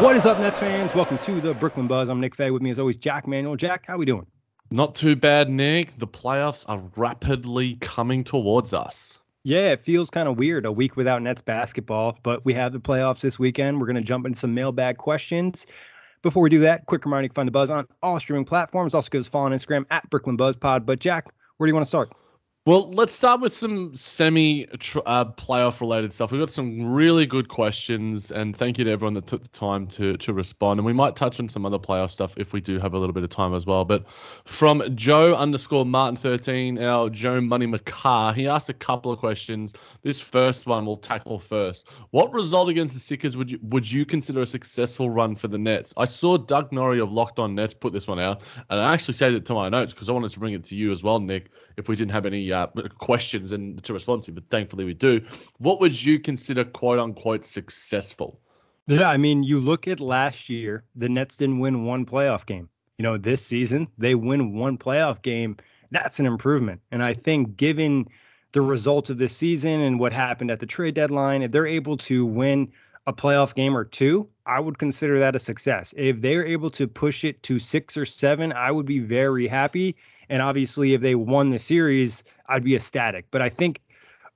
What is up, Nets fans? Welcome to the Brooklyn Buzz. I'm Nick Fay. With me, as always, Jac Manuell. Jac, how we doing? Not too bad, Nick. The playoffs are rapidly coming towards us. Yeah, it feels kind of weird a week without Nets basketball, but we have the playoffs this weekend. We're going to jump into some mailbag questions. Before we do that, quick reminder you can find the Buzz on all streaming platforms. Also, give us a follow on Instagram at Brooklyn Buzz Pod. But, Jac, where do you want to start? Well, let's start with some semi uh, playoff related stuff. We've got some really good questions, and thank you to everyone that took the time to to respond. And we might touch on some other playoff stuff if we do have a little bit of time as well. But from Joe underscore Martin thirteen, our Joe Money McCarr, he asked a couple of questions. This first one we'll tackle first. What result against the Sixers would you would you consider a successful run for the Nets? I saw Doug Norrie of Locked On Nets put this one out, and I actually saved it to my notes because I wanted to bring it to you as well, Nick. If we didn't have any uh, questions and to respond to, but thankfully we do. What would you consider quote unquote successful? Yeah, I mean, you look at last year, the Nets didn't win one playoff game. You know, this season, they win one playoff game. That's an improvement. And I think, given the results of this season and what happened at the trade deadline, if they're able to win a playoff game or two, I would consider that a success. If they're able to push it to six or seven, I would be very happy. And obviously, if they won the series, I'd be ecstatic. But I think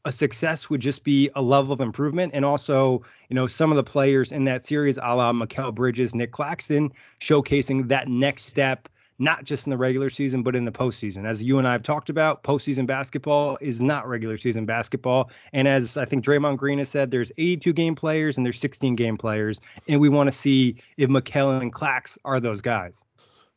a success would just be a level of improvement. And also, you know, some of the players in that series, a la Mikal Bridges, Nic Claxton, showcasing that next step, not just in the regular season, but in the postseason. As you and I have talked about, postseason basketball is not regular season basketball. And as I think Draymond Green has said, there's 82 game players and there's 16 game players. And we want to see if Mikal and Clax are those guys.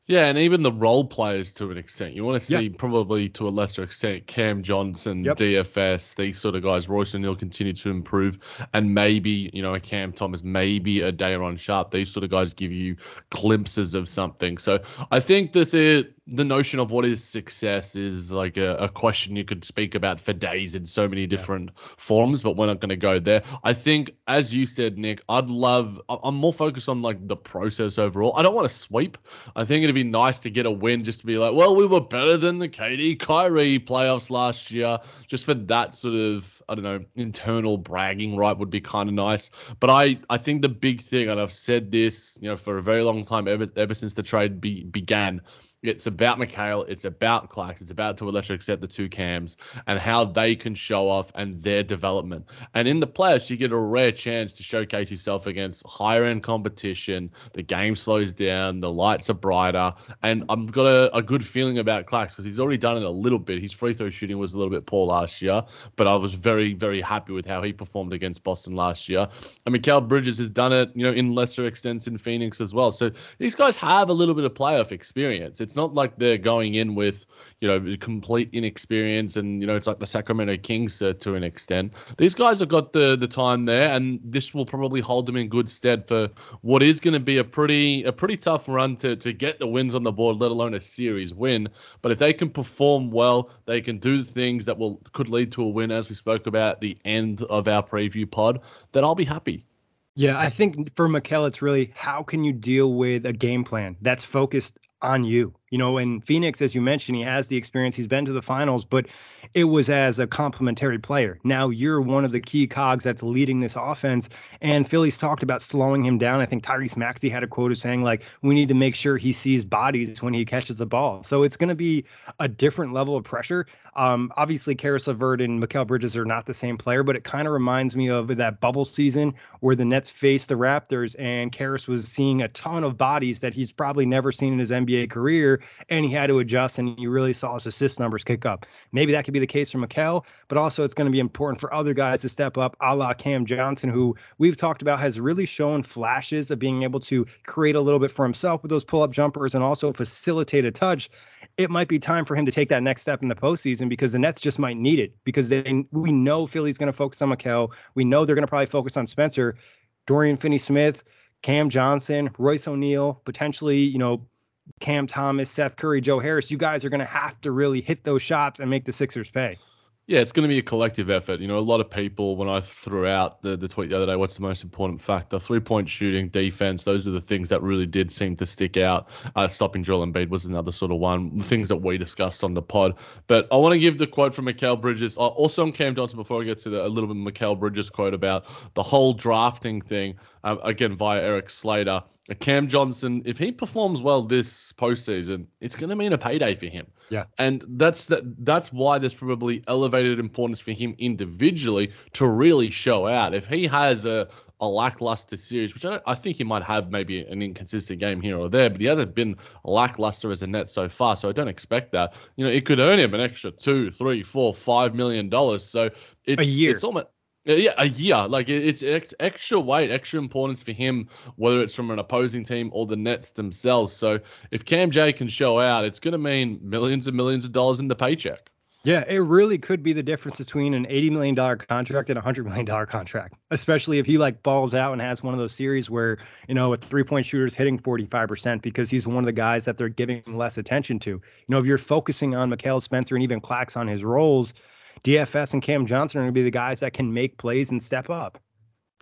Yeah, and even the role players to an extent. You want to see yep. probably to a lesser extent Cam Johnson, yep. DFS, these sort of guys. Royce O'Neale continue to improve, and maybe you know a Cam Thomas, maybe a Day'Ron Sharpe. These sort of guys give you glimpses of something. So I think this is the notion of what is success is like a, a, question you could speak about for days in so many different yeah. forms, but we're not going to go there. I think, as you said, Nick, I'd love, I'm more focused on like the process overall. I don't want to sweep. I think it'd be nice to get a win just to be like, well, we were better than the KD Kyrie playoffs last year, just for that sort of, I don't know, internal bragging right would be kind of nice. But I, I think the big thing, and I've said this, you know, for a very long time, ever, ever since the trade be, began, it's about Mikal. It's about Clax. It's about to a lesser extent the two cams and how they can show off and their development. And in the playoffs, you get a rare chance to showcase yourself against higher end competition. The game slows down. The lights are brighter. And I've got a, a good feeling about Clax because he's already done it a little bit. His free throw shooting was a little bit poor last year, but I was very, very happy with how he performed against Boston last year. And Mikal Bridges has done it, you know, in lesser extents in Phoenix as well. So these guys have a little bit of playoff experience. It's it's not like they're going in with you know complete inexperience and you know it's like the Sacramento Kings uh, to an extent. These guys have got the the time there, and this will probably hold them in good stead for what is going to be a pretty a pretty tough run to to get the wins on the board, let alone a series win. But if they can perform well, they can do things that will could lead to a win, as we spoke about at the end of our preview pod. Then I'll be happy. Yeah, I think for Mikal, it's really how can you deal with a game plan that's focused on you. You know, in Phoenix, as you mentioned, he has the experience. He's been to the finals, but it was as a complementary player. Now you're one of the key cogs that's leading this offense. And Philly's talked about slowing him down. I think Tyrese Maxey had a quote of saying, like, we need to make sure he sees bodies when he catches the ball. So it's going to be a different level of pressure. Um, obviously, Caris LeVert and Mikal Bridges are not the same player, but it kind of reminds me of that bubble season where the Nets faced the Raptors and Caris was seeing a ton of bodies that he's probably never seen in his NBA career, and he had to adjust, and you really saw his assist numbers kick up. Maybe that could be the case for Mikal, but also it's going to be important for other guys to step up, a la Cam Johnson, who we've talked about has really shown flashes of being able to create a little bit for himself with those pull up jumpers and also facilitate a touch it might be time for him to take that next step in the postseason because the Nets just might need it because they we know Philly's going to focus on Mikal. We know they're going to probably focus on Spencer, Dorian Finney-Smith, Cam Johnson, Royce O'Neale, potentially, you know, Cam Thomas, Seth Curry, Joe Harris. You guys are going to have to really hit those shots and make the Sixers pay. Yeah, it's going to be a collective effort. You know, a lot of people, when I threw out the, the tweet the other day, what's the most important factor? Three point shooting, defense, those are the things that really did seem to stick out. Uh, stopping Joel Embiid was another sort of one, things that we discussed on the pod. But I want to give the quote from Mikal Bridges, uh, also on Cam Johnson, before I get to the, a little bit of Mikal Bridges quote about the whole drafting thing, uh, again, via Erik Slater. Cam Johnson, if he performs well this postseason, it's going to mean a payday for him. Yeah, and that's that. That's why there's probably elevated importance for him individually to really show out. If he has a a lackluster series, which I, I think he might have maybe an inconsistent game here or there, but he hasn't been lackluster as a net so far. So I don't expect that. You know, it could earn him an extra two, three, four, five million dollars. So it's a year. It's almost Uh, yeah, a year. Like it's extra weight, extra importance for him, whether it's from an opposing team or the Nets themselves. So if Cam J can show out, it's going to mean millions and millions of dollars in the paycheck. Yeah, it really could be the difference between an $80 million contract and a $100 million contract, especially if he like balls out and has one of those series where, you know, a three point shooter is hitting 45% because he's one of the guys that they're giving less attention to. You know, if you're focusing on Mikal Spencer and even Clax on his roles, DFS and Cam Johnson are going to be the guys that can make plays and step up.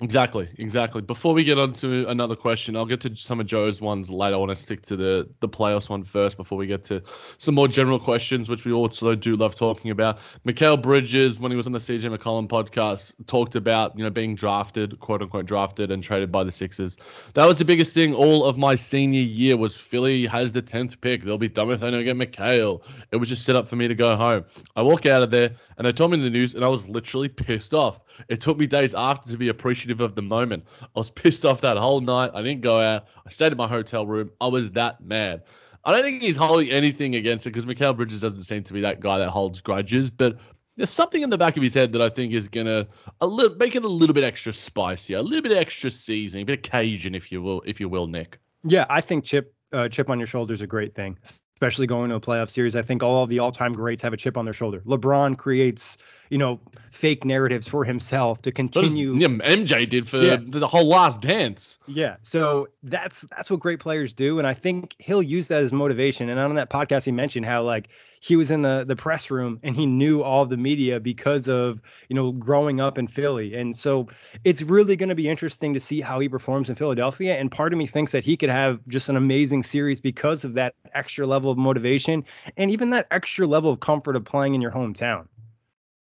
Exactly, exactly. Before we get on to another question, I'll get to some of Joe's ones later. I want to stick to the the playoffs one first before we get to some more general questions, which we also do love talking about. Mikal Bridges, when he was on the CJ McCollum podcast, talked about you know being drafted, quote unquote drafted, and traded by the Sixers. That was the biggest thing all of my senior year was Philly has the tenth pick. They'll be done if they don't get Mikal. It was just set up for me to go home. I walk out of there and they told me in the news, and I was literally pissed off. It took me days after to be appreciative of the moment. I was pissed off that whole night. I didn't go out. I stayed in my hotel room. I was that mad. I don't think he's holding anything against it because Mikal Bridges doesn't seem to be that guy that holds grudges, but there's something in the back of his head that I think is gonna a little make it a little bit extra spicy, a little bit extra seasoning, a bit of Cajun, if you will, if you will, Nick. Yeah, I think chip uh, chip on your shoulder is a great thing, especially going to a playoff series. I think all of the all-time greats have a chip on their shoulder. LeBron creates you know, fake narratives for himself to continue. yeah, MJ did for yeah. the, the whole last dance. Yeah. So that's that's what great players do. And I think he'll use that as motivation. And on that podcast, he mentioned how like he was in the the press room and he knew all the media because of you know growing up in Philly. And so it's really going to be interesting to see how he performs in Philadelphia. And part of me thinks that he could have just an amazing series because of that extra level of motivation and even that extra level of comfort of playing in your hometown.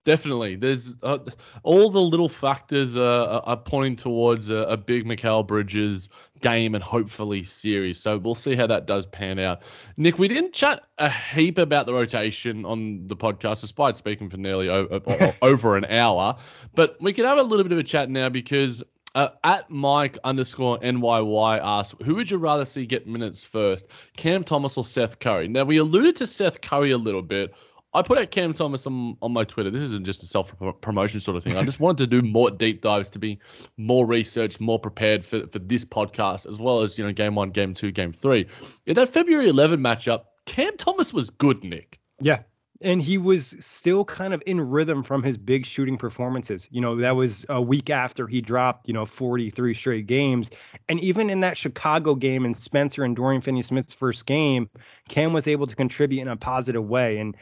Definitely, there's uh, all the little factors uh, are pointing towards a, a, big Mikal Bridges game and hopefully series. So we'll see how that does pan out. Nick, we didn't chat a heap about the rotation on the podcast, despite speaking for nearly o- over an hour. But we can have a little bit of a chat now because uh, at Mike underscore NYY asks, who would you rather see get minutes first, Cam Thomas or Seth Curry? Now, we alluded to Seth Curry a little bit. I put out Cam Thomas on, on my Twitter. This isn't just a self promotion sort of thing. I just wanted to do more deep dives to be more researched, more prepared for, for this podcast, as well as, you know, game one, game two, game three. In that February 11 matchup, Cam Thomas was good, Nick. Yeah. And he was still kind of in rhythm from his big shooting performances. You know, that was a week after he dropped, you know, 43 straight games. And even in that Chicago game and Spencer and Dorian Finney Smith's first game, Cam was able to contribute in a positive way. And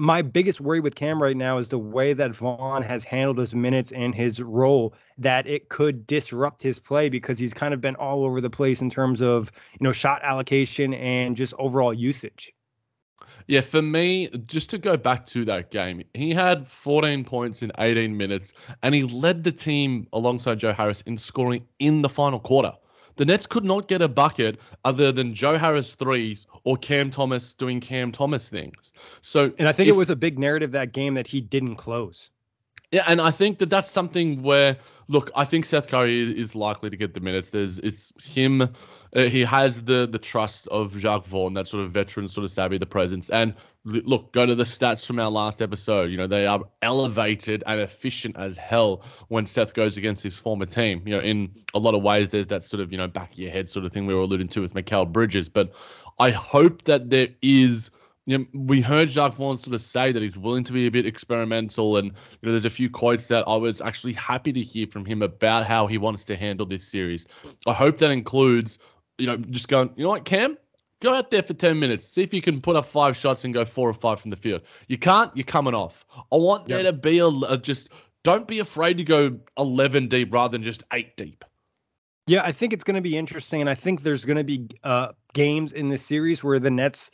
my biggest worry with Cam right now is the way that Vaughn has handled his minutes and his role that it could disrupt his play because he's kind of been all over the place in terms of, you know, shot allocation and just overall usage. Yeah, for me, just to go back to that game, he had 14 points in 18 minutes, and he led the team alongside Joe Harris in scoring in the final quarter. The Nets could not get a bucket other than Joe Harris threes or Cam Thomas doing Cam Thomas things. So, and I think if, it was a big narrative that game that he didn't close. Yeah, and I think that that's something where look, I think Seth Curry is, is likely to get the minutes. There's it's him uh, he has the the trust of Jacque Vaughn, that sort of veteran, sort of savvy, the presence. And look, go to the stats from our last episode. You know, they are elevated and efficient as hell when Seth goes against his former team. You know, in a lot of ways, there's that sort of, you know, back of your head sort of thing we were alluding to with Mikal Bridges. But I hope that there is. You know, we heard Jacque Vaughn sort of say that he's willing to be a bit experimental, and you know, there's a few quotes that I was actually happy to hear from him about how he wants to handle this series. I hope that includes you know, just going, you know what, Cam? Go out there for 10 minutes. See if you can put up five shots and go four or five from the field. You can't, you're coming off. I want yep. there to be a, a just don't be afraid to go 11 deep rather than just eight deep. Yeah, I think it's going to be interesting. And I think there's going to be uh, games in this series where the Nets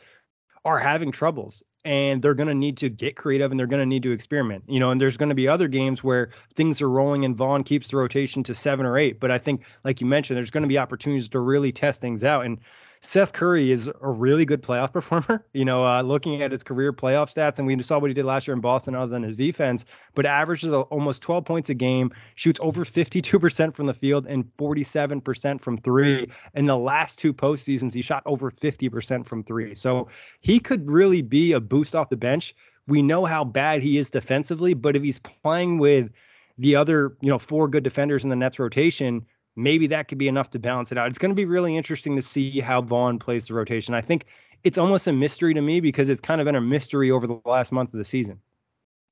are having troubles and they're going to need to get creative and they're going to need to experiment. You know, and there's going to be other games where things are rolling and Vaughn keeps the rotation to seven or eight. But I think, like you mentioned, there's going to be opportunities to really test things out. And Seth Curry is a really good playoff performer. You know, uh, looking at his career playoff stats, and we saw what he did last year in Boston, other than his defense, but averages almost 12 points a game, shoots over 52% from the field and 47% from three. In the last two postseasons, he shot over 50% from three. So he could really be a boost off the bench. We know how bad he is defensively, but if he's playing with the other, you know, four good defenders in the Nets rotation, maybe that could be enough to balance it out. It's going to be really interesting to see how Vaughn plays the rotation. I think it's almost a mystery to me because it's kind of been a mystery over the last month of the season.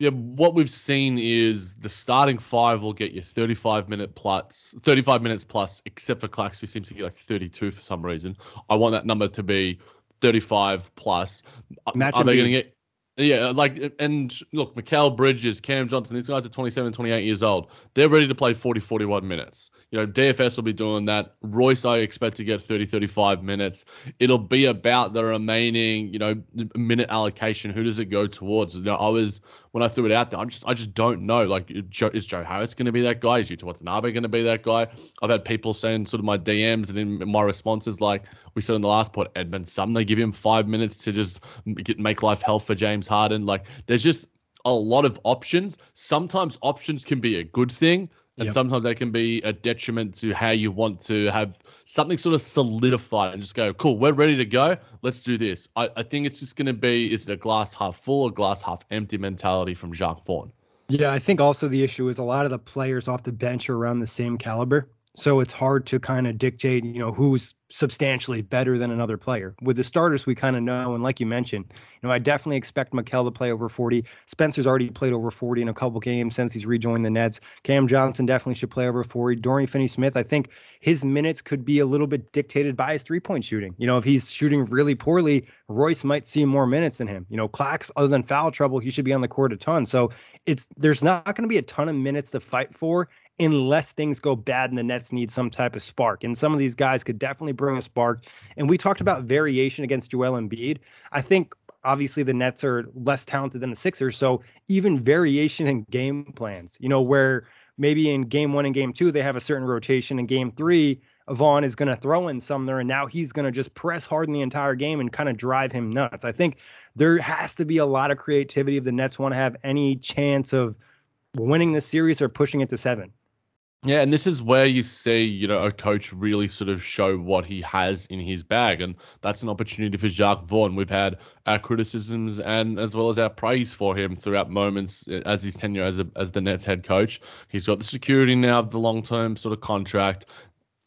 Yeah, what we've seen is the starting five will get you 35 minute plus, 35 minutes plus, except for Clax, who seems to get like 32 for some reason. I want that number to be 35 plus. Are they going to get? Yeah, uh, like, uh, and look, Mikal Bridges, Cam Johnson, these guys are 27, 28 years old. They're ready to play 40, 41 minutes. You know, DFS will be doing that. Royce, I expect to get 30, 35 minutes. It'll be about the remaining, you know, minute allocation. Who does it go towards? You know, I was when I threw it out there, I'm just I just don't know. Like, is Joe Harris going to be that guy? Is Yuta Watanabe going to be that guy? I've had people saying sort of my DMs and in my responses, like we said in the last pod, Edmond Sumner, give him five minutes to just get, make life hell for James Harden. Like, there's just a lot of options. Sometimes options can be a good thing. And yep. sometimes that can be a detriment to how you want to have something sort of solidified and just go, cool, we're ready to go. Let's do this. I, I think it's just going to be is it a glass half full or glass half empty mentality from Jacque Vaughn? Yeah, I think also the issue is a lot of the players off the bench are around the same caliber. So it's hard to kind of dictate, you know, who's substantially better than another player. With the starters, we kind of know, and like you mentioned, you know, I definitely expect Mikal to play over 40. Spencer's already played over 40 in a couple games since he's rejoined the Nets. Cam Johnson definitely should play over 40. Dorian Finney-Smith, I think his minutes could be a little bit dictated by his three-point shooting. You know, if he's shooting really poorly, Royce might see more minutes than him. You know, Clax, other than foul trouble, he should be on the court a ton. So it's there's not going to be a ton of minutes to fight for unless things go bad and the Nets need some type of spark. And some of these guys could definitely bring a spark. And we talked about variation against Joel Embiid. I think obviously the Nets are less talented than the Sixers. So even variation in game plans, you know, where maybe in game one and game two, they have a certain rotation. In game three, Vaughn is going to throw in Sumner, and now he's going to just press hard in the entire game and kind of drive him nuts. I think there has to be a lot of creativity if the Nets want to have any chance of winning the series or pushing it to seven. Yeah, and this is where you see, you know, a coach really sort of show what he has in his bag, and that's an opportunity for Jacque Vaughn. We've had our criticisms and as well as our praise for him throughout moments uh, as his tenure as a, as the Nets head coach. He's got the security now of the long term sort of contract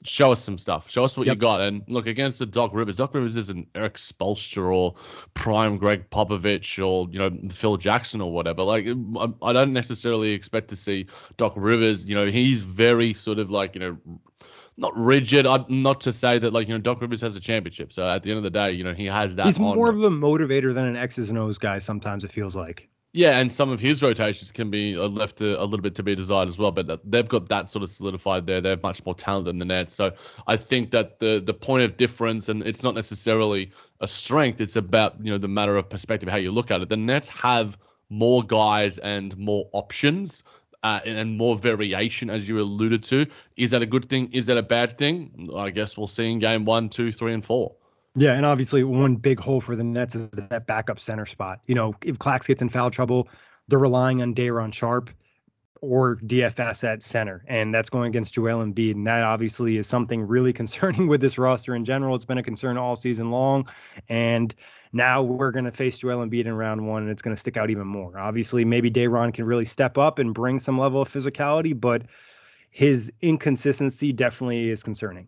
show us some stuff. Show us what yep. you got. And look, against the Doc Rivers, Doc Rivers isn't Erik Spoelstra or prime Gregg Popovich or, you know, Phil Jackson or whatever. Like, I, don't necessarily expect to see Doc Rivers. You know, he's very sort of like, you know, not rigid. I'm not to say that like you know Doc Rivers has a championship. So at the end of the day, you know he has that. He's more of a motivator than an X's and O's guy. Sometimes it feels like. Yeah, and some of his rotations can be left a, a, little bit to be desired as well. But they've got that sort of solidified there. They're much more talented than the Nets. So I think that the the point of difference, and it's not necessarily a strength. It's about you know the matter of perspective, how you look at it. The Nets have more guys and more options uh, and, and, more variation, as you alluded to. Is that a good thing? Is that a bad thing? I guess we'll see in game one, two, three, and four. Yeah, and obviously one big hole for the Nets is that backup center spot. You know, if Clax gets in foul trouble, they're relying on Day'Ron Sharpe or DFS at center, and that's going against Joel Embiid, and that obviously is something really concerning with this roster in general. It's been a concern all season long, and now we're going to face Joel Embiid in round one, and it's going to stick out even more. Obviously, maybe Day'Ron can really step up and bring some level of physicality, but his inconsistency definitely is concerning.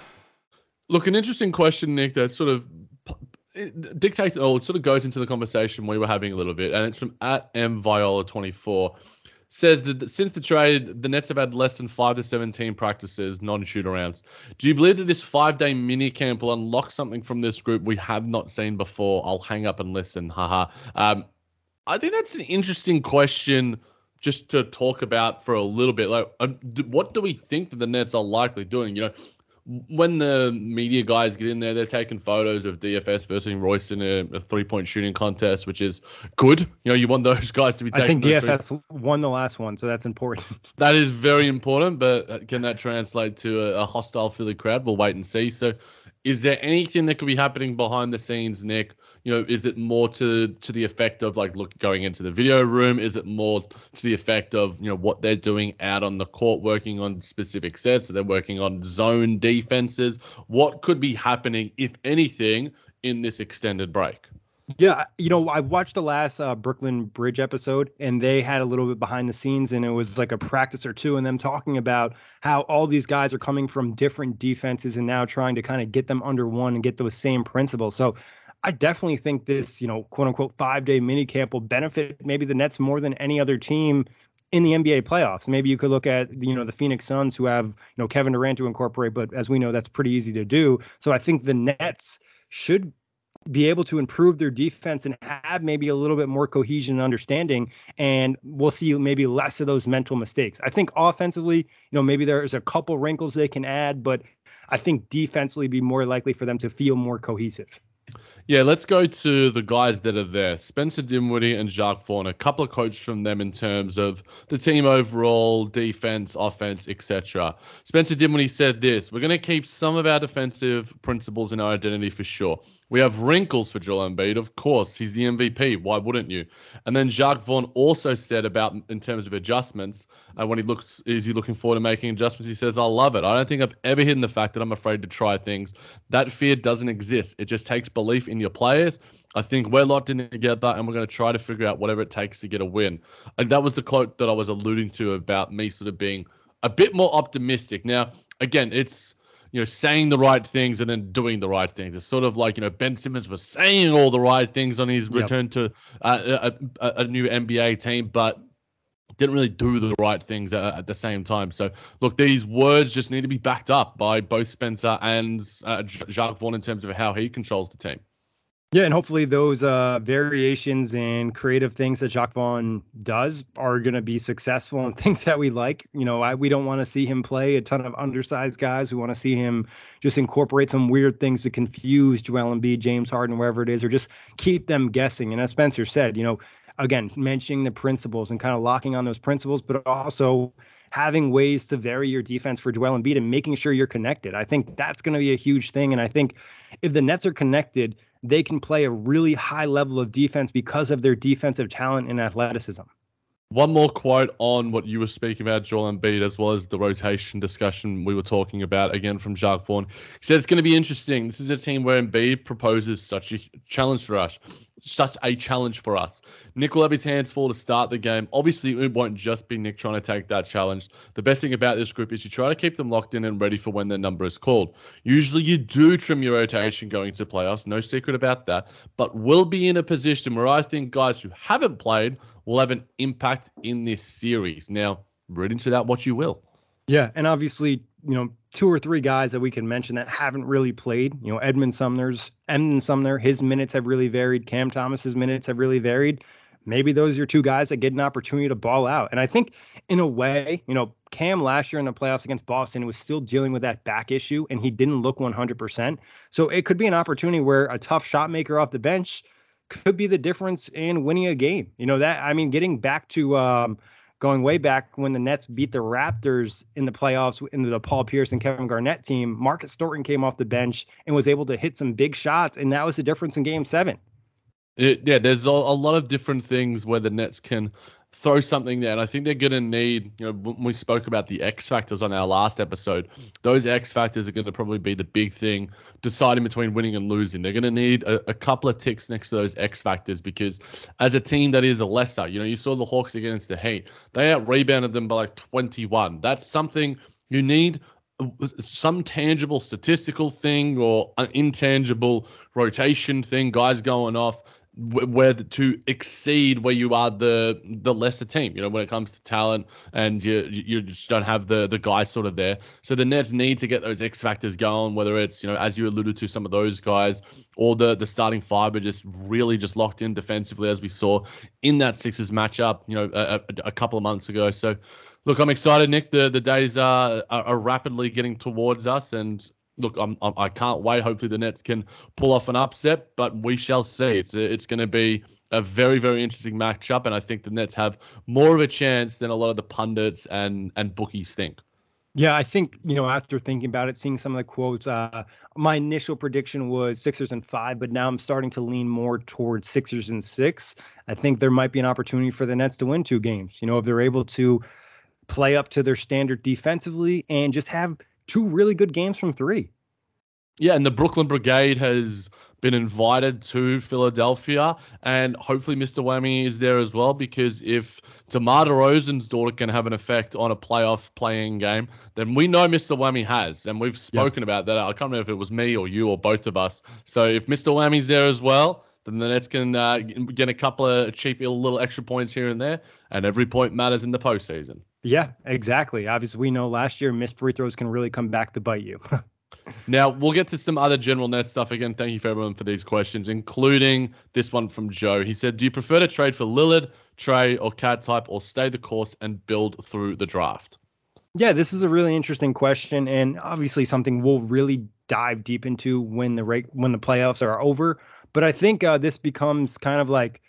Look, an interesting question, Nick, that sort of dictates or it sort of goes into the conversation we were having a little bit, and it's from at M Viola 24 says that since the trade, the Nets have had less than five to 17 practices, non shoot arounds. Do you believe that this five day mini camp will unlock something from this group we have not seen before? I'll hang up and listen. Haha. Um, I think that's an interesting question just to talk about for a little bit. Like, uh, what do we think that the Nets are likely doing? You know, when the media guys get in there, they're taking photos of DFS versus Royce in a, a three point shooting contest, which is good. You know, you want those guys to be taking. I think DFS three... won the last one, so that's important. that is very important, but uh, can that translate to a, a hostile Philly crowd? We'll wait and see. So, is there anything that could be happening behind the scenes, Nick, you know, is it more to to the effect of like look going into the video room? Is it more to the effect of you know what they're doing out on the court, working on specific sets? So they're working on zone defenses. What could be happening, if anything, in this extended break? Yeah, you know, I watched the last uh, Brooklyn Bridge episode, and they had a little bit behind the scenes, and it was like a practice or two, and them talking about how all these guys are coming from different defenses and now trying to kind of get them under one and get those same principles. So I definitely think this, you know, quote unquote five day mini camp will benefit maybe the Nets more than any other team in the NBA playoffs. Maybe you could look at you know the Phoenix Suns who have you know Kevin Durant to incorporate, but as we know that's pretty easy to do. So I think the Nets should be able to improve their defense and have maybe a little bit more cohesion and understanding and we'll see maybe less of those mental mistakes. I think offensively, you know, maybe there's a couple wrinkles they can add, but I think defensively be more likely for them to feel more cohesive. Yeah, let's go to the guys that are there. Spencer Dinwiddie and Jacque Vaughn. A couple of quotes from them in terms of the team overall, defense, offense, etc. Spencer Dinwiddie said this: "We're going to keep some of our defensive principles in our identity for sure. We have wrinkles for Joel Embiid, of course. He's the MVP. Why wouldn't you? And then Jacque Vaughn also said about in terms of adjustments, and uh, when he looks, is he looking forward to making adjustments? He says, "I love it. I don't think I've ever hidden the fact that I'm afraid to try things. That fear doesn't exist. It just takes belief in your players. I think we're locked in together, and we're going to try to figure out whatever it takes to get a win." And that was the quote that I was alluding to about me sort of being a bit more optimistic. Now, again, it's you know, saying the right things and then doing the right things. It's sort of like, you know, Ben Simmons was saying all the right things on his yep. return to uh, a, a, a, new NBA team, but didn't really do the right things at, at, the same time. So, look, these words just need to be backed up by both Spencer and uh, Jacque Vaughn in terms of how he controls the team. Yeah, and hopefully those uh, variations and creative things that Jacque Vaughn does are going to be successful and things that we like. You know, I, we don't want to see him play a ton of undersized guys. We want to see him just incorporate some weird things to confuse Joel Embiid, James Harden, wherever it is, or just keep them guessing. And as Spencer said, you know, again, mentioning the principles and kind of locking on those principles, but also having ways to vary your defense for Joel Embiid and making sure you're connected. I think that's going to be a huge thing. And I think if the Nets are connected – they can play a really high level of defense because of their defensive talent and athleticism. One more quote on what you were speaking about, Joel Embiid, as well as the rotation discussion we were talking about again from Jacque Vaughn. He said it's going to be interesting. This is a team where Embiid proposes such a challenge for us such a challenge for us. Nic will have his hands full to start the game. Obviously, it won't just be Nic trying to take that challenge. The best thing about this group is you try to keep them locked in and ready for when their number is called. Usually, you do trim your rotation going into playoffs. No secret about that. But we'll be in a position where I think guys who haven't played will have an impact in this series. Now, read into that what you will. Yeah, and obviously, you know, two or three guys that we can mention that haven't really played. You know, Edmond Sumner's Edmond Sumner, his minutes have really varied. Cam Thomas's minutes have really varied. Maybe those are two guys that get an opportunity to ball out. And I think in a way, you know, Cam last year in the playoffs against Boston was still dealing with that back issue and he didn't look 100%. So it could be an opportunity where a tough shot maker off the bench could be the difference in winning a game. You know, that I mean getting back to um going way back when the Nets beat the Raptors in the playoffs into the Paul Pierce and Kevin Garnett team, Marcus Thornton came off the bench and was able to hit some big shots, and that was the difference in Game Seven. It, yeah, there's a, a, lot of different things where the Nets can throw something there. And I think they're going to need, you know, we spoke about the X factors on our last episode, those X factors are going to probably be the big thing deciding between winning and losing. They're going to need a, a, couple of ticks next to those X factors because as a team that is a lesser, you know, you saw the Hawks against the Heat, they out rebounded them by like 21. That's something you need some tangible statistical thing or an intangible rotation thing, guys going off where to exceed where you are the the lesser team. You know, when it comes to talent, and you you just don't have the the guys sort of there. So the Nets need to get those X factors going. Whether it's you know as you alluded to some of those guys, or the the starting five are just really just locked in defensively, as we saw in that Sixers matchup. You know, a, a couple of months ago. So. Look, I'm excited, Nick. The the days are, are, are rapidly getting towards us, and look, I'm, I'm I can't wait. Hopefully, the Nets can pull off an upset, but we shall see. It's it's going to be a very very interesting matchup, and I think the Nets have more of a chance than a lot of the pundits and and bookies think. Yeah, I think you know after thinking about it, seeing some of the quotes, uh, my initial prediction was Sixers and five, but now I'm starting to lean more towards Sixers and six. I think there might be an opportunity for the Nets to win two games. You know, if they're able to play up to their standard defensively and just have two really good games from three. Yeah, and the Brooklyn Brigade has been invited to Philadelphia, and hopefully Mr. Whammy is there as well. Because if DeMar DeRozan's daughter can have an effect on a playoff play-in game, then we know Mr. Whammy has, and we've spoken about that. I can't remember if it was me or you or both of us. So if Mr. Whammy's there as well, then the Nets can uh, get a couple of cheap little extra points here and there, and every point matters in the postseason. Yeah, exactly. Obviously, we know last year missed free throws can really come back to bite you. now, we'll get to some other general net stuff again. Thank you for everyone for these questions, including this one from Joe. He said, Do you prefer to trade for Lillard, Trae, or KAT type, or stay the course and build through the draft? Yeah, this is a really interesting question, and obviously something we'll really dive deep into when the rate when the playoffs are over. But I think uh, this becomes kind of like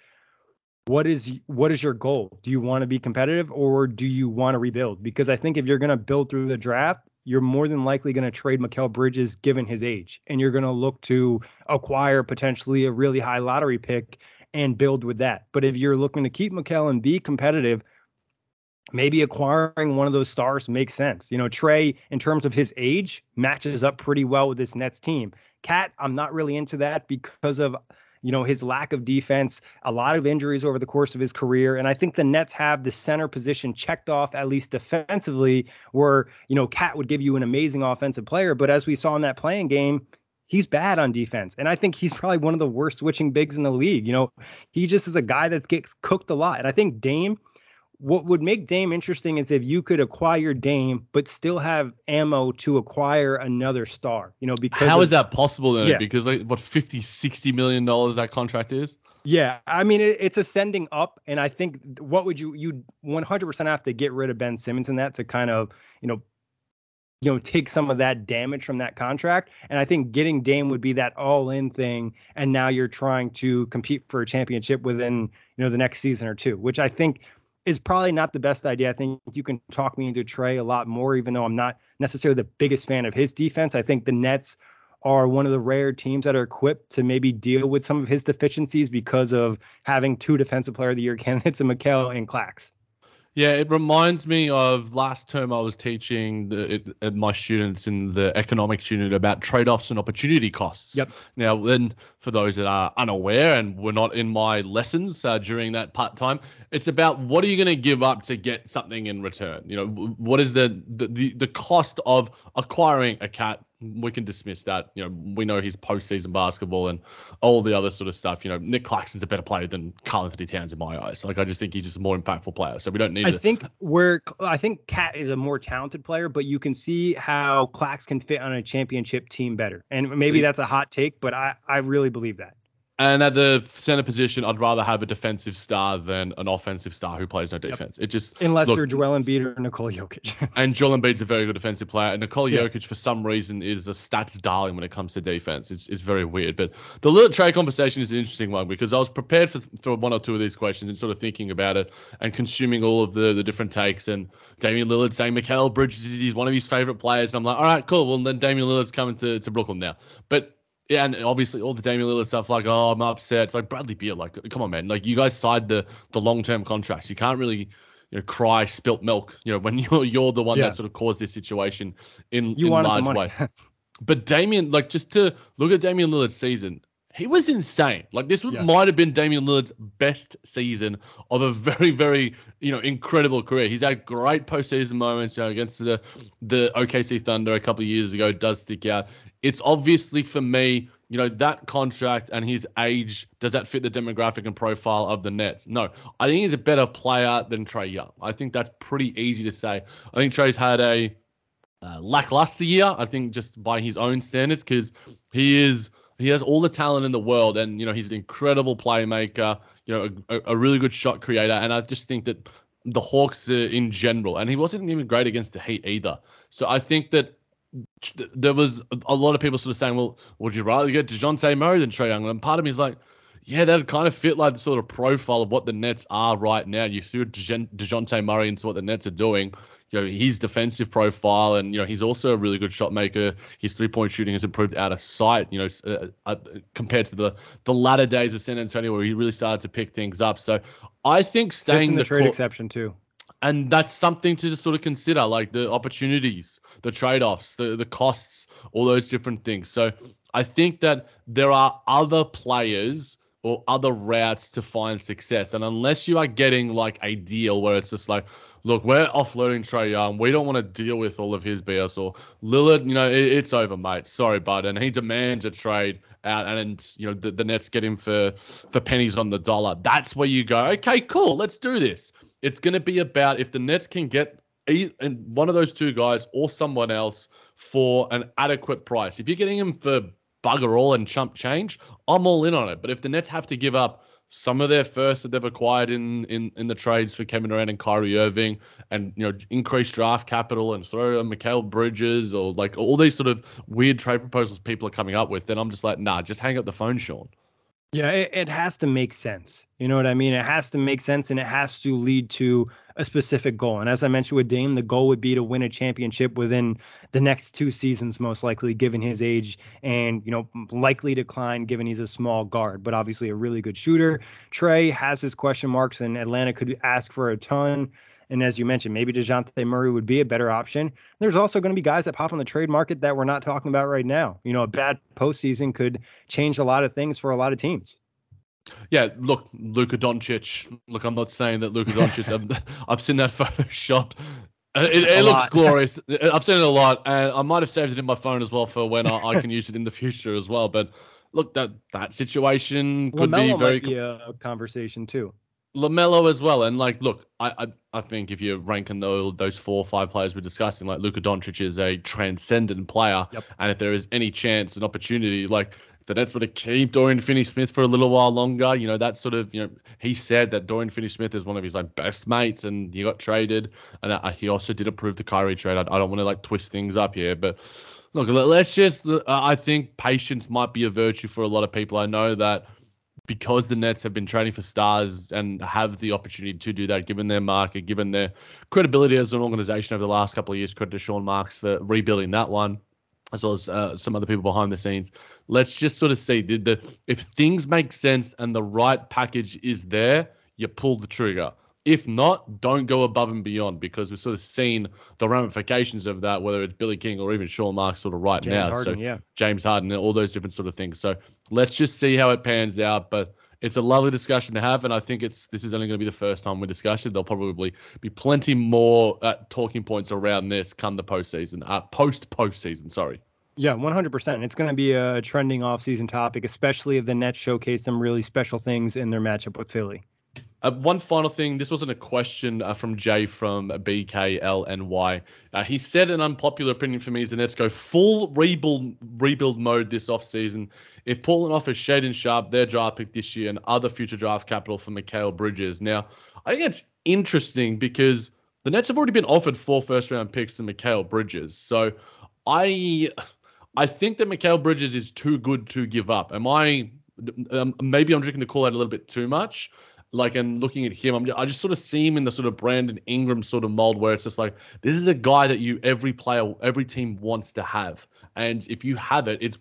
what is what is your goal? Do you want to be competitive or do you want to rebuild? Because I think if you're going to build through the draft, you're more than likely going to trade Mikal Bridges given his age, and you're going to look to acquire potentially a really high lottery pick and build with that. But if you're looking to keep Mikal and be competitive, maybe acquiring one of those stars makes sense. You know, Trae, in terms of his age, matches up pretty well with this Nets team. KAT, I'm not really into that because of you know, his lack of defense, a lot of injuries over the course of his career. And I think the Nets have the center position checked off, at least defensively, where, you know, KAT would give you an amazing offensive player. But as we saw in that play-in game, he's bad on defense. And I think he's probably one of the worst switching bigs in the league. You know, he just is a guy that gets cooked a lot. And I think Dame what would make Dame interesting is if you could acquire Dame, but still have ammo to acquire another star. You know, because how of, is that possible then? Yeah. Because like what 50, 60 million dollars that contract is? Yeah, I mean it, it's ascending up, and I think what would you you 100% have to get rid of Ben Simmons in that to kind of you know you know take some of that damage from that contract and i think getting dame would be that all in thing and now you're trying to compete for a championship within you know the next season or two which i think is probably not the best idea. I think you can talk me into Trae a lot more, even though I'm not necessarily the biggest fan of his defense. I think the Nets are one of the rare teams that are equipped to maybe deal with some of his deficiencies because of having two defensive player of the year candidates in Mikal and Clax. Yeah, it reminds me of last term I was teaching the, it, uh, my students in the economics unit about trade-offs and opportunity costs. Yep. Now, then, for those that are unaware and were not in my lessons uh, during that part time, it's about what are you going to give up to get something in return? You know, what is the, the the the cost of acquiring a KAT we can dismiss that. You know, we know his postseason basketball and all the other sort of stuff. You know, Nic Claxton's a better player than Karl-Anthony Towns in my eyes. Like, I just think he's just a more impactful player. So we don't need. I to... think where I think KAT is a more talented player, but you can see how Clax can fit on a championship team better. And maybe that's a hot take, but I I really believe that. And at the center position, I'd rather have a defensive star than an offensive star who plays no defense. Yep. It just unless look, you're Joel Embiid or Nikola Jokic. and Joel Embiid's a very good defensive player, and Nikola yeah. Jokic for some reason is a stats darling when it comes to defense. It's, it's very weird. But the little trade conversation is an interesting one because I was prepared for for one or two of these questions and sort of thinking about it and consuming all of the the different takes and Damian Lillard saying Mikal Bridges is one of his favorite players, and I'm like, all right, cool. Well, then Damian Lillard's coming to to Brooklyn now, but yeah, and obviously all the Damian Lillard stuff, like, oh, I'm upset. It's like Bradley Beal, like, come on, man. Like, you guys signed the the long term contracts. You can't really, you know, cry spilt milk. You know, when you're you're the one yeah. that sort of caused this situation in you in large way. but Damian, like, just to look at Damian Lillard's season, he was insane. Like this yeah. might have been Damian Lillard's best season of a very, very, you know, incredible career. He's had great postseason moments, you know, against the the OKC Thunder a couple of years ago. Does stick out it's obviously for me, you know, that contract and his age, does that fit the demographic and profile of the Nets? No. I think he's a better player than Trae Young. I think that's pretty easy to say. I think Trae's had a uh, lackluster year, I think just by his own standards, because he is he has all the talent in the world and you know he's an incredible playmaker you know a, a really good shot creator and i just think that the hawks uh, in general and he wasn't even great against the heat either so i think that there was a lot of people sort of saying, well, would you rather get DeJounte Murray than Trae Young? And part of me is like, yeah, that kind of fit like the sort of profile of what the Nets are right now. You threw DeJounte Murray into what the Nets are doing. You know, his defensive profile, and, you know, he's also a really good shot maker. His three point shooting has improved out of sight, you know, uh, uh, compared to the the latter days of San Antonio where he really started to pick things up. So I think staying in the, the trade exception too. And that's something to just sort of consider, like the opportunities the trade-offs, the the costs, all those different things. So I think that there are other players or other routes to find success. And unless you are getting like a deal where it's just like, look, we're offloading Trae Young. We don't want to deal with all of his BS or Lillard, you know, it, it's over, mate. Sorry, bud. And he demands a trade out and, and you know, the, the Nets get him for for pennies on the dollar. That's where you go, okay, cool, let's do this. It's going to be about if the Nets can get and one of those two guys or someone else for an adequate price. If you're getting him for bugger all and chump change, I'm all in on it. But if the Nets have to give up some of their first that they've acquired in in, in the trades for Kevin Durant and Kyrie Irving, and you know increase draft capital and throw a Mikal Bridges or like all these sort of weird trade proposals people are coming up with, then I'm just like, nah, just hang up the phone, Sean. Yeah, it, it, has to make sense. You know what I mean? It has to make sense and it has to lead to a specific goal. And as I mentioned with Dame, the goal would be to win a championship within the next two seasons, most likely, given his age and, you know, likely decline given he's a small guard, but obviously a really good shooter. Trae has his question marks, and Atlanta could ask for a ton. And as you mentioned, maybe DeJounte Murray would be a better option. There's also going to be guys that pop on the trade market that we're not talking about right now. You know, a bad postseason could change a lot of things for a lot of teams. Yeah, look, Luka Doncic. Look, I'm not saying that Luka Doncic. I've, I've seen that Photoshop. Uh, it, it looks glorious. I've seen it a lot, and I might have saved it in my phone as well for when I, I can use it in the future as well. But look, that that situation could LaMelo be very be a conversation too. Lamelo as well, and like, look, I, I, I think if you're ranking those those four or five players we're discussing, like Luka Doncic is a transcendent player, yep. and if there is any chance, an opportunity, like the Nets were to keep Dorian Finney-Smith for a little while longer, you know, that sort of, you know, he said that Dorian Finney-Smith is one of his like best mates, and he got traded, and uh, he also did approve the Kyrie trade. I, I don't want to like twist things up here, but look, let's just, uh, I think patience might be a virtue for a lot of people. I know that because the Nets have been training for stars and have the opportunity to do that, given their market, given their credibility as an organization over the last couple of years, credit to Sean Marks for rebuilding that one, as well as uh, some other people behind the scenes. Let's just sort of see did the if things make sense and the right package is there, you pull the trigger. If not, don't go above and beyond because we've sort of seen the ramifications of that, whether it's Billy King or even Sean Marks sort of right James now. Harden, so yeah. James Harden and all those different sort of things. So let's just see how it pans out. But it's a lovely discussion to have, and I think it's this is only going to be the first time we discuss it. There'll probably be plenty more uh, talking points around this come the postseason, uh, post postseason. Sorry. Yeah, 100%. It's going to be a trending off-season topic, especially if the Nets showcase some really special things in their matchup with Philly. Uh, one final thing. This wasn't a question uh, from Jay from BKLNY. Uh, he said an unpopular opinion for me is the Nets go full rebuild rebuild mode this offseason. If Portland offers Shaedon Sharpe their draft pick this year and other future draft capital for Mikal Bridges. Now, I think it's interesting because the Nets have already been offered four first round picks to Mikal Bridges. So I I think that Mikal Bridges is too good to give up. Am I um, maybe I'm drinking the call out a little bit too much? Like and looking at him, I'm just, I just sort of see him in the sort of Brandon Ingram sort of mold where it's just like this is a guy that you every player every team wants to have, and if you have it, it's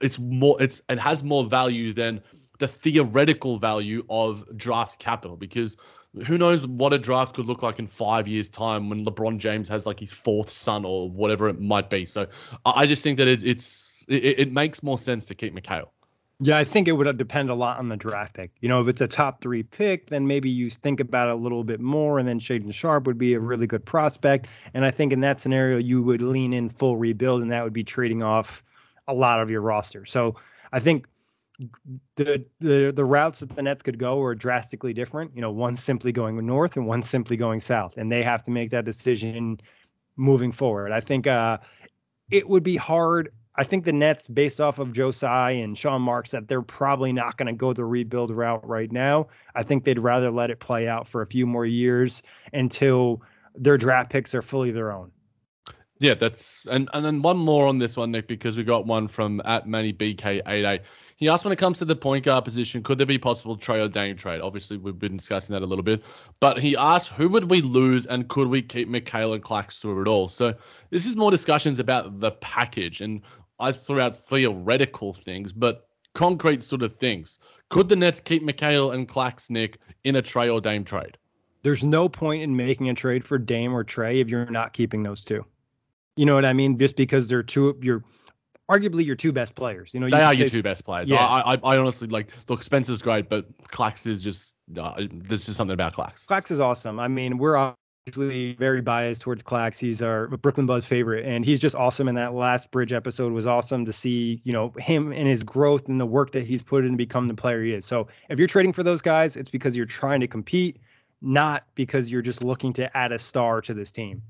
it's more it's it has more value than the theoretical value of draft capital because who knows what a draft could look like in five years time when LeBron James has like his fourth son or whatever it might be. So I just think that it, it's it, it makes more sense to keep Mikal. Yeah, I think it would depend a lot on the draft pick. You know, if it's a top three pick, then maybe you think about it a little bit more, and then Shaedon Sharpe would be a really good prospect. And I think in that scenario, you would lean in full rebuild, and that would be trading off a lot of your roster. So I think the the the routes that the Nets could go are drastically different. You know, one simply going north and one simply going south, and they have to make that decision moving forward. I think uh, it would be hard I think the Nets, based off of Joe Tsai and Sean Marks, that they're probably not going to go the rebuild route right now. I think they'd rather let it play out for a few more years until their draft picks are fully their own. Yeah, that's and and then one more on this one, Nick, because we got one from at Manny BK88. He asked when it comes to the point guard position, could there be possible Trae or Dame trade? Obviously, we've been discussing that a little bit. But he asked, who would we lose and could we keep Mikal and Clax through it all? So this is more discussions about the package. And I threw out theoretical things, but concrete sort of things. Could the Nets keep Mikal and Clax, Nick, in a Trae or Dame trade? There's no point in making a trade for Dame or Trae if you're not keeping those two. You know what I mean? Just because they're two, you're arguably your two best players. You know, you they are your two best players. Yeah. I, I, I honestly like. Look, Spencer's great, but Clax is just. Uh, there's just something about Clax. Clax is awesome. I mean, we're obviously very biased towards Clax. He's our Brooklyn Buzz favorite, and he's just awesome. And that last Bridge episode was awesome to see, you know, him and his growth and the work that he's put in to become the player he is. So if you're trading for those guys, it's because you're trying to compete, not because you're just looking to add a star to this team.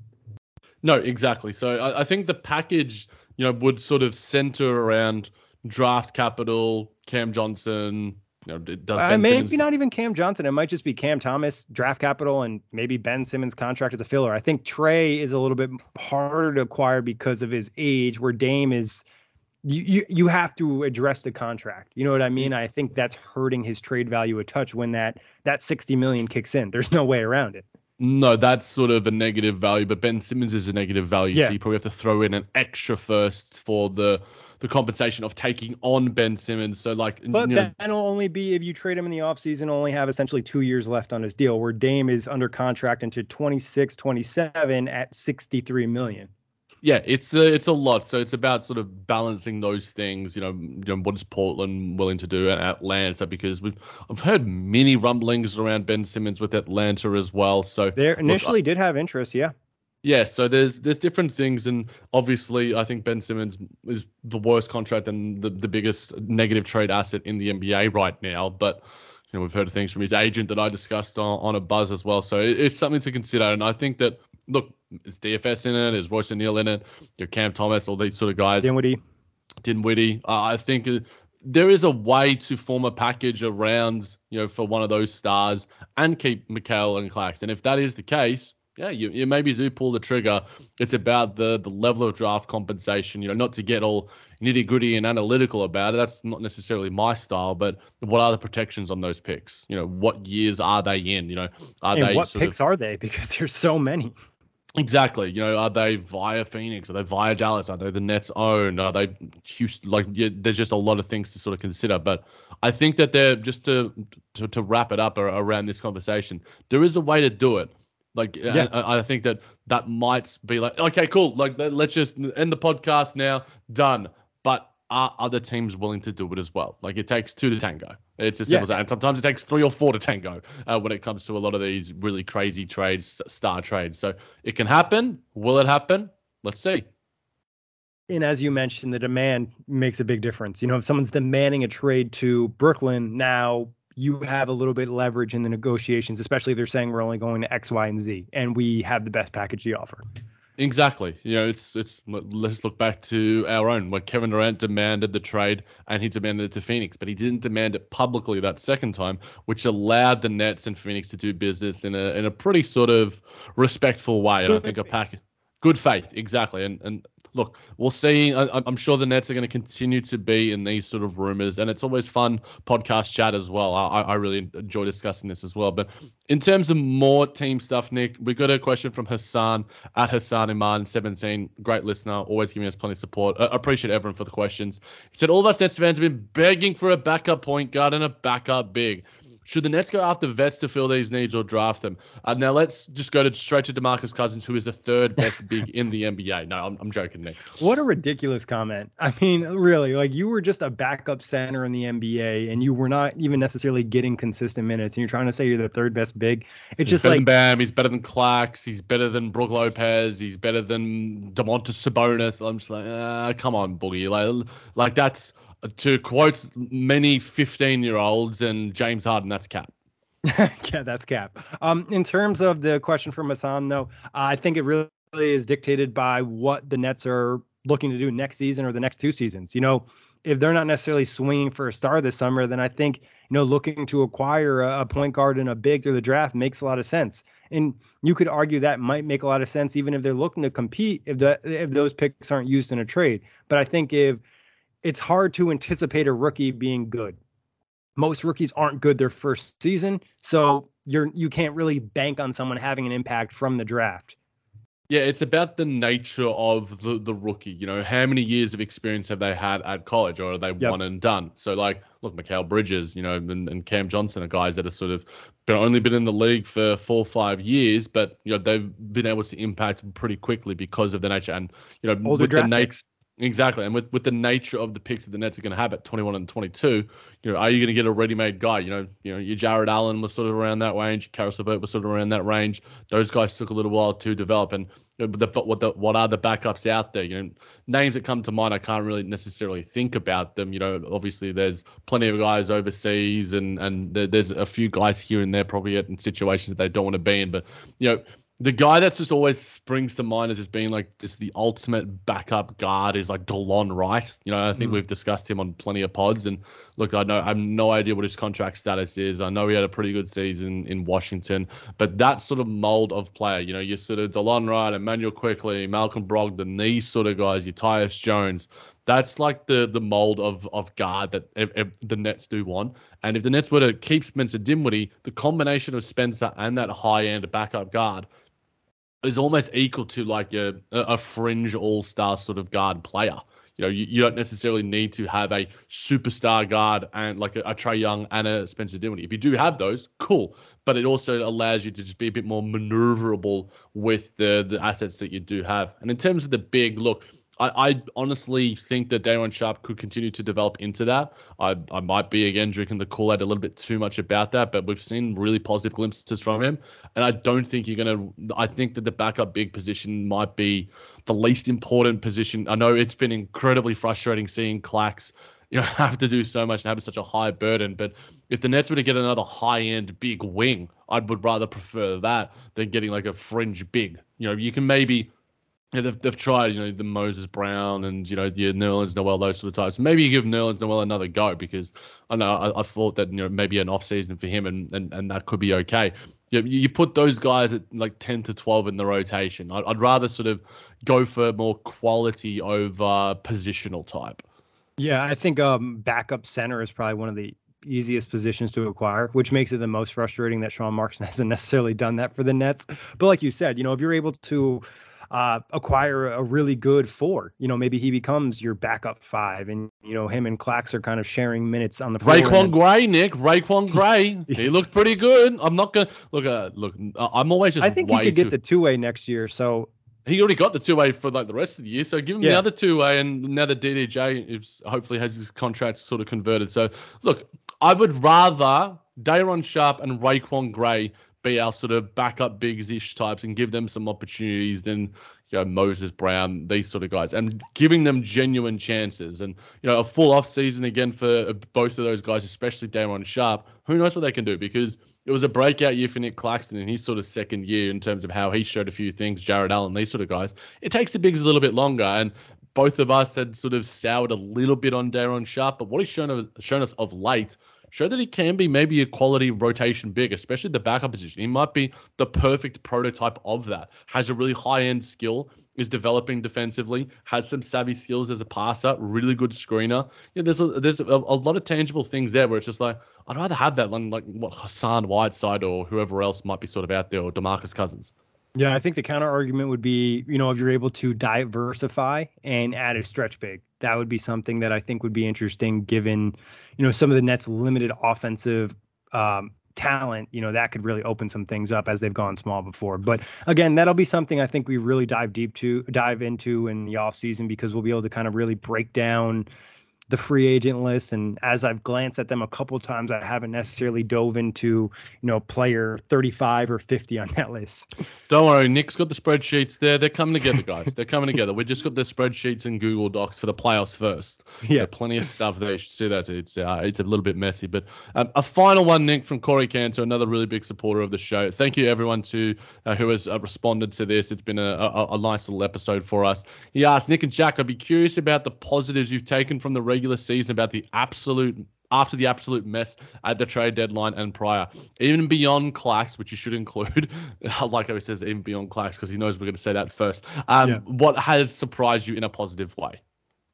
No, exactly. So I, I think the package, you know, would sort of center around draft capital, Cam Johnson, you know, does uh, maybe Simmons... not even Cam Johnson. It might just be Cam Thomas, draft capital, and maybe Ben Simmons' contract as a filler. I think Trae is a little bit harder to acquire because of his age, where Dame is you, you you have to address the contract. You know what I mean? I think that's hurting his trade value a touch when that that 60 million kicks in. There's no way around it. No, that's sort of a negative value, but Ben Simmons is a negative value. Yeah. So you probably have to throw in an extra first for the the compensation of taking on Ben Simmons. So like But that'll only be if you trade him in the offseason, only have essentially two years left on his deal, where Dame is under contract into 26, 27 at 63 million yeah, it's a, it's a lot. So it's about sort of balancing those things. You know, you know what is Portland willing to do at Atlanta? Because we've I've heard many rumblings around Ben Simmons with Atlanta as well. So they initially look, did have interest, yeah. Yeah, so there's there's different things, and obviously I think Ben Simmons is the worst contract and the, the biggest negative trade asset in the NBA right now. But you know we've heard things from his agent that I discussed on, on a buzz as well. So it, it's something to consider, and I think that look, it's DFS in it, it? Is Royce O'Neale in it? Your Cam Thomas, all these sort of guys. Dinwiddie. Dinwiddie. Uh, I think uh, there is a way to form a package around, you know, for one of those stars and keep Mikal and Claxton. If that is the case, yeah, you, you maybe do pull the trigger. It's about the the level of draft compensation, you know, not to get all nitty gritty and analytical about it. That's not necessarily my style, but what are the protections on those picks? You know, what years are they in? You know, are and they what picks of, are they? Because there's so many. Exactly. You know, are they via Phoenix? Are they via Dallas? Are they the Nets own? Are they Houston? Like, yeah, there's just a lot of things to sort of consider. But I think that they're just to to, to wrap it up around this conversation. There is a way to do it. Like, yeah. I, I think that that might be like, okay, cool. Like, let's just end the podcast now. Done. But are other teams willing to do it as well? Like, it takes two to tango. It's as simple as that. And sometimes it takes three or four to tango uh, when it comes to a lot of these really crazy trades, star trades. So it can happen. Will it happen? Let's see. And as you mentioned, the demand makes a big difference. You know, if someone's demanding a trade to Brooklyn, now you have a little bit of leverage in the negotiations, especially if they're saying we're only going to X, Y, and Z, and we have the best package to offer. Exactly. You know, it's it's let's look back to our own where Kevin Durant demanded the trade and he demanded it to Phoenix, but he didn't demand it publicly that second time, which allowed the Nets and Phoenix to do business in a in a pretty sort of respectful way. And I think a pack good faith, exactly. And and look, we'll see. I, am sure the Nets are going to continue to be in these sort of rumors, and it's always fun podcast chat as well. I, I really enjoy discussing this as well. But in terms of more team stuff, Nick, we got a question from Hassan at Hassan Iman 17. Great listener, always giving us plenty of support. I appreciate everyone for the questions. He said all of us Nets fans have been begging for a backup point guard and a backup big. Should the Nets go after vets to fill these needs or draft them? Uh, now let's just go to straight to Demarcus Cousins, who is the third best big in the NBA. No, I'm, I'm joking, Nick. What a ridiculous comment. I mean, really, like you were just a backup center in the NBA, and you were not even necessarily getting consistent minutes, and you're trying to say you're the third best big. It's he's just like Bam. He's better than Clax. He's better than Brook Lopez. He's better than Domantas Sabonis. I'm just like, uh, come on, Boogie. Like, like that's to quote many 15 year olds and James Harden, that's cap. yeah, that's cap. Um, in terms of the question from Hassan, though, I think it really is dictated by what the Nets are looking to do next season or the next two seasons. You know, if they're not necessarily swinging for a star this summer, then I think you know looking to acquire a, a point guard and a big through the draft makes a lot of sense. And you could argue that might make a lot of sense even if they're looking to compete if the if those picks aren't used in a trade. But I think if it's hard to anticipate a rookie being good. Most rookies aren't good their first season, so you're you can't really bank on someone having an impact from the draft. Yeah, it's about the nature of the, the rookie. You know, how many years of experience have they had at college, or are they yep. one and done? So, like, look, Mikal Bridges, you know, and, and Cam Johnson are guys that are sort of been only been in the league for four or five years, but you know they've been able to impact pretty quickly because of the nature and you know Older with the nature. Exactly, and with, with the nature of the picks that the Nets are going to have at 21 and 22, you know, are you going to get a ready-made guy? You know, you know, your Jarrett Allen was sort of around that range, Caris LeVert was sort of around that range. Those guys took a little while to develop, and you know, the, what the what are the backups out there? You know, names that come to mind, I can't really necessarily think about them. You know, obviously there's plenty of guys overseas, and and there's a few guys here and there probably in situations that they don't want to be in, but you know the guy that's just always springs to mind as just being like just the ultimate backup guard is like Delon Wright. You know, I think mm. we've discussed him on plenty of pods. And look, I know I have no idea what his contract status is. I know he had a pretty good season in Washington, but that sort of mold of player, you know, you sort of Delon Wright, Immanuel Quickley, Malcolm Brogdon, these sort of guys, your Tyus Jones, That's like the the mold of of guard that if, if the Nets do want. And if the Nets were to keep Spencer Dinwiddie, the combination of Spencer and that high end backup guard is almost equal to like a a fringe all star sort of guard player. You know, you, you don't necessarily need to have a superstar guard and like a, a Trae Young and a Spencer Dinwiddie. If you do have those, cool. But it also allows you to just be a bit more maneuverable with the the assets that you do have. And in terms of the big look, I, I, honestly think that Day'Ron Sharpe could continue to develop into that. I, I might be again drinking the Kool Aid a little bit too much about that, but we've seen really positive glimpses from him, and I don't think you're gonna. I think that the backup big position might be the least important position. I know it's been incredibly frustrating seeing Clax, you know, have to do so much and have such a high burden, but if the Nets were to get another high end big wing, I would rather prefer that than getting like a fringe big. You know, you can maybe yeah, they've, they've tried, you know, the Moses Brown and, you know, the Nerlens Noel, those sort of types. Maybe you give Nerlens Noel another go because I know I, I thought that, you know, maybe an off season for him and, and, and that could be okay. You, you put those guys at like 10 to 12 in the rotation. I'd, I'd rather sort of go for more quality over positional type. Yeah, I think um, backup center is probably one of the easiest positions to acquire, which makes it the most frustrating that Sean Marks hasn't necessarily done that for the Nets. But like you said, you know, if you're able to uh, acquire a really good four. You know, maybe he becomes your backup five, and you know him and Clax are kind of sharing minutes on the floor. RaiQuan Gray, Nick. RaiQuan Gray. he looked pretty good. I'm not gonna look. Uh, look, I'm always just. I think he could get the two way next year. So he already got the two way for like the rest of the year. So give him yeah. the other two way, and now the DDJ is hopefully has his contract sort of converted. So look, I would rather Day'Ron Sharpe and RaiQuan Gray be our sort of backup bigs ish types and give them some opportunities than you know Moses Brown, these sort of guys, and giving them genuine chances. And you know, a full off season again for uh, both of those guys, especially Day'Ron Sharpe Who knows what they can do because it was a breakout year for Nick Claxton in his sort of second year in terms of how he showed a few things. Jarrett Allen, these sort of guys. It takes the bigs a little bit longer, and both of us had sort of soured a little bit on Day'Ron Sharpe but what he's shown uh, shown us of late show that he can be maybe a quality rotation big, especially the backup position. He might be the perfect prototype of that. Has a really high end skill, is developing defensively, has some savvy skills as a passer, really good screener. Yeah, there's a, there's a, a lot of tangible things there where it's just like I'd rather have that than like what Hassan Whiteside or whoever else might be sort of out there or Demarcus Cousins. Yeah, I think the counter argument would be, you know, if you're able to diversify and add a stretch big, that would be something that I think would be interesting given, you know, some of the Nets' limited offensive um, talent. You know, that could really open some things up as they've gone small before. But again, that'll be something I think we really dive deep to dive into in the offseason because we'll be able to kind of really break down the free agent list. And as I've glanced at them a couple times, I haven't necessarily dove into, you know, player 35 or 50 on that list. Don't worry, Nick's got the spreadsheets there. They're coming together, guys. They're coming together. We've just got the spreadsheets and Google Docs for the playoffs first. Yeah, plenty of stuff there. You should see that. It's uh, it's a little bit messy, but um, a final one, Nick, from Corey Cantor, another really big supporter of the show. Thank you everyone to uh, who has uh, responded to this. It's been a, a, a nice little episode for us. He asked Nick and Jac, I'd be curious about the positives you've taken from the regular season about the absolute after the absolute mess at the trade deadline and prior, even beyond Clax, which you should include, like how he says, even beyond Clax, because he knows we're going to say that first. Um, yeah. What has surprised you in a positive way?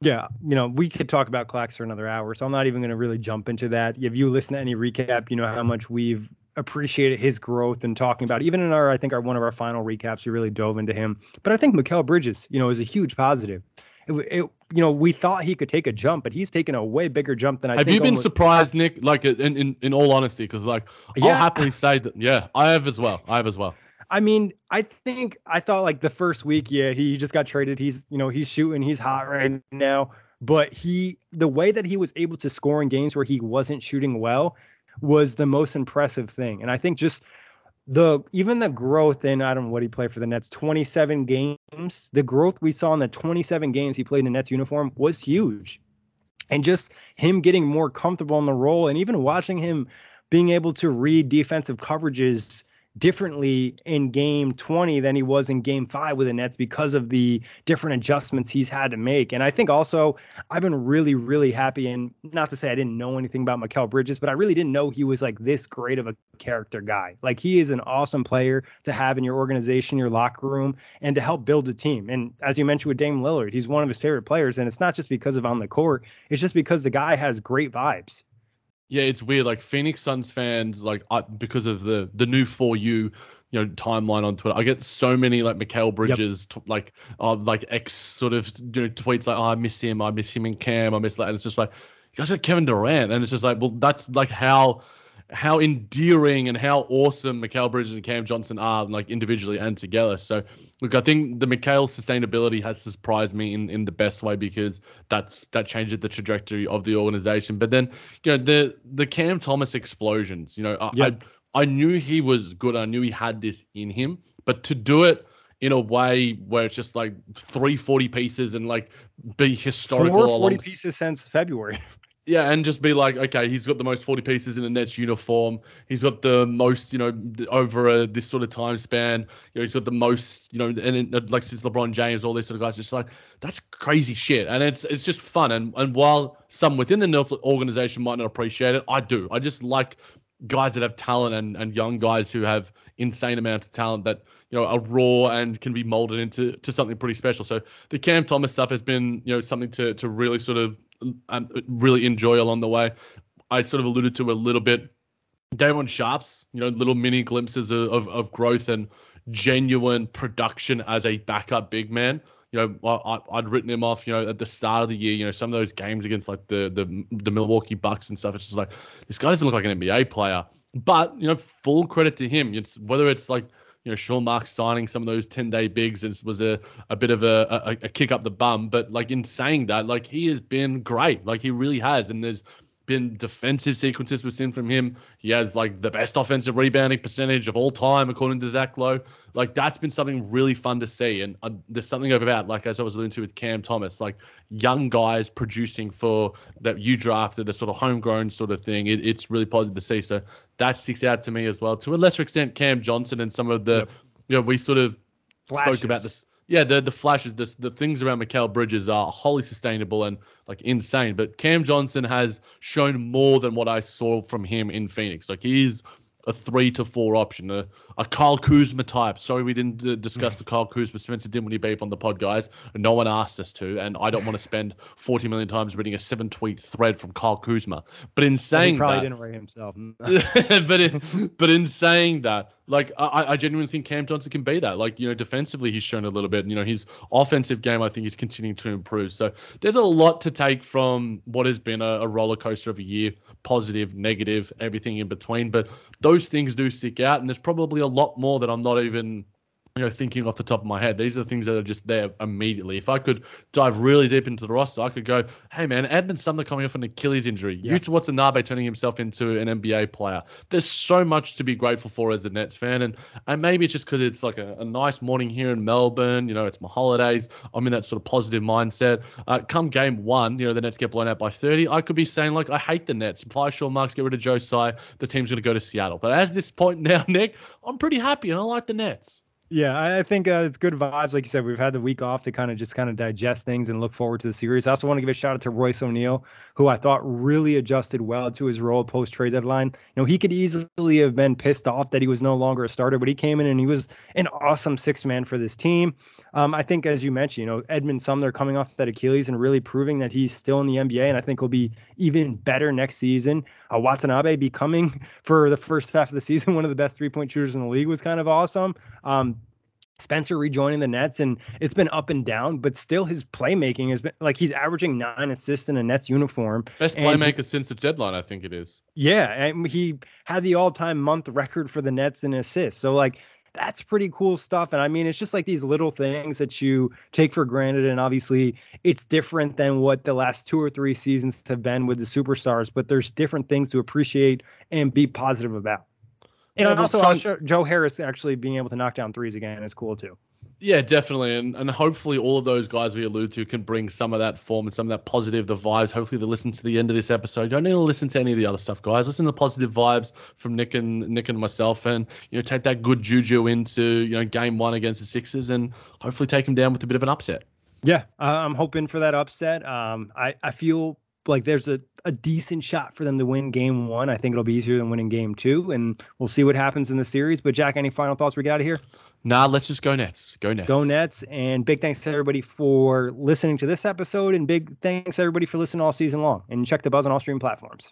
Yeah, you know, we could talk about Clax for another hour, so I'm not even going to really jump into that. If you listen to any recap, you know how much we've appreciated his growth and talking about it. even in our I think our one of our final recaps we really dove into him but I think Mikal Bridges you know is a huge positive it, it, you know, we thought he could take a jump, but he's taken a way bigger jump than I. Have you been almost... surprised, Nick? Like in, in in all honesty, because like yeah. I'll happily say that. Yeah, I have as well. I have as well. I mean, I think I thought like the first week, yeah, he just got traded. He's you know he's shooting, he's hot right now. But he, the way that he was able to score in games where he wasn't shooting well, was the most impressive thing. And I think just the even the growth in I don't know what he played for the Nets 27 games the growth we saw in the 27 games he played in the Nets uniform was huge. And just him getting more comfortable in the role and even watching him being able to read defensive coverages differently in game 20 than he was in game five with the Nets because of the different adjustments he's had to make. And I think also I've been really, really happy. And not to say I didn't know anything about Mikal Bridges, but I really didn't know he was like this great of a character guy. Like he is an awesome player to have in your organization, your locker room, and to help build a team. And as you mentioned with Dame Lillard, he's one of his favorite players. And it's not just because of on the court, it's just because the guy has great vibes. Yeah, it's weird. Like Phoenix Suns fans, like I, because of the the new for you, you know, timeline on Twitter, I get so many like Mikal Bridges, yep. t- like uh, like ex sort of you know, tweets like, "Oh, I miss him. I miss him in Cam. I miss that." And it's just like, you guys got Kevin Durant, and it's just like, well, that's like how how endearing and how awesome Mikal Bridges and Cam Johnson are, like individually and together. So, look, I think the Mikal sustainability has surprised me in, in the best way because that's that changes the trajectory of the organization. But then, you know, the the Cam Thomas explosions. You know, I yep. I, I knew he was good. I knew he had this in him, but to do it in a way where it's just like three forty pieces and like be historical. Four forty pieces since February. Yeah, and just be like, okay, he's got the most 40 pieces in a Nets uniform. He's got the most, you know, over a, this sort of time span. You know, he's got the most, you know, and like since LeBron James, all these sort of guys, just like that's crazy shit. And it's it's just fun. And and while some within the Nets organization might not appreciate it, I do. I just like guys that have talent and and young guys who have insane amounts of talent that you know are raw and can be molded into to something pretty special. So the Cam Thomas stuff has been you know something to to really sort of um, really enjoy along the way. I sort of alluded to a little bit. Day'Ron Sharpe's, you know, little mini glimpses of, of, of growth and genuine production as a backup big man. You know, I, I'd written him off. You know, at the start of the year, you know, some of those games against like the the the Milwaukee Bucks and stuff. It's just like this guy doesn't look like an NBA player. But you know, full credit to him. It's whether it's like you know, Sean Marks signing some of those 10 day bigs was a, a bit of a, a, a kick up the bum. But like in saying that, like he has been great. Like he really has. And there's been defensive sequences we've seen from him. He has like the best offensive rebounding percentage of all time, according to Zach Lowe. Like that's been something really fun to see. And uh, there's something about, like as I was alluding to with Cam Thomas, like young guys producing for that you drafted, the sort of homegrown sort of thing. It, it's really positive to see. So that sticks out to me as well. To a lesser extent, Cam Johnson and some of the, yep. you know, we sort of Flashes. spoke about this yeah, the the flashes, the the things around Mikal Bridges are wholly sustainable and like insane. But Cam Johnson has shown more than what I saw from him in Phoenix. Like he's a three to four option, a Kyle Kuzma type. Sorry, we didn't uh, discuss the Kyle Kuzma Spencer Dinwiddie beef on the pod, guys. No one asked us to, and I don't want to spend 40 million times reading a seven tweet thread from Kyle Kuzma. But in saying he probably that, didn't write himself. but in, but in saying that, like I, I genuinely think Cam Johnson can be that. Like you know, defensively he's shown a little bit. And you know, his offensive game I think is continuing to improve. So there's a lot to take from what has been a, a roller coaster of a year positive, negative, everything in between. But those things do stick out, and there's probably a lot more that I'm not even you know, thinking off the top of my head, these are the things that are just there immediately. If I could dive really deep into the roster, I could go, hey man, Edmond Sumner coming off an Achilles injury, yeah. Yuta Watanabe turning himself into an NBA player. There's so much to be grateful for as a Nets fan, and and maybe it's just because it's like a, a, nice morning here in Melbourne. You know, it's my holidays. I'm in that sort of positive mindset. Uh, come game one, you know, the Nets get blown out by 30. I could be saying like, I hate the Nets. Apply Sean Marks, get rid of Joe Tsai. The team's going to go to Seattle. But as this point now, Nick, I'm pretty happy and I like the Nets. Yeah, I think uh, it's good vibes. Like you said, we've had the week off to kind of just kind of digest things and look forward to the series. I also want to give a shout out to Royce O'Neale, who I thought really adjusted well to his role post trade deadline. You know, he could easily have been pissed off that he was no longer a starter, but he came in and he was an awesome six man for this team. Um, I think, as you mentioned, you know, Edmond Sumner coming off that Achilles and really proving that he's still in the NBA, and I think he'll be even better next season. Uh, Watanabe becoming for the first half of the season one of the best three point shooters in the league was kind of awesome. Um, Spencer rejoining the Nets, and it's been up and down, but still his playmaking has been like he's averaging nine assists in a Nets uniform. Best playmaker he, since the deadline, I think it is. Yeah, and he had the all-time month record for the Nets in assists. So like that's pretty cool stuff. And I mean, it's just like these little things that you take for granted. And obviously, it's different than what the last two or three seasons have been with the superstars, but there's different things to appreciate and be positive about. And also, Joe Harris actually being able to knock down threes again is cool too. Yeah, definitely. And and hopefully all of those guys we allude to can bring some of that form and some of that positive, the vibes. Hopefully they listen to the end of this episode. Don't need to listen to any of the other stuff, guys. Listen to the positive vibes from Nick and Nick and myself and you know, take that good juju into, you know, game one against the Sixers and hopefully take them down with a bit of an upset. Yeah, I'm hoping for that upset. Um, I, I feel like there's a, a decent shot for them to win game one. I think it'll be easier than winning game two, and we'll see what happens in the series. But Jac, any final thoughts we get out of here? Nah, let's just go Nets. Go Nets. Go Nets. And big thanks to everybody for listening to this episode. And big thanks everybody for listening all season long. And check the buzz on all stream platforms.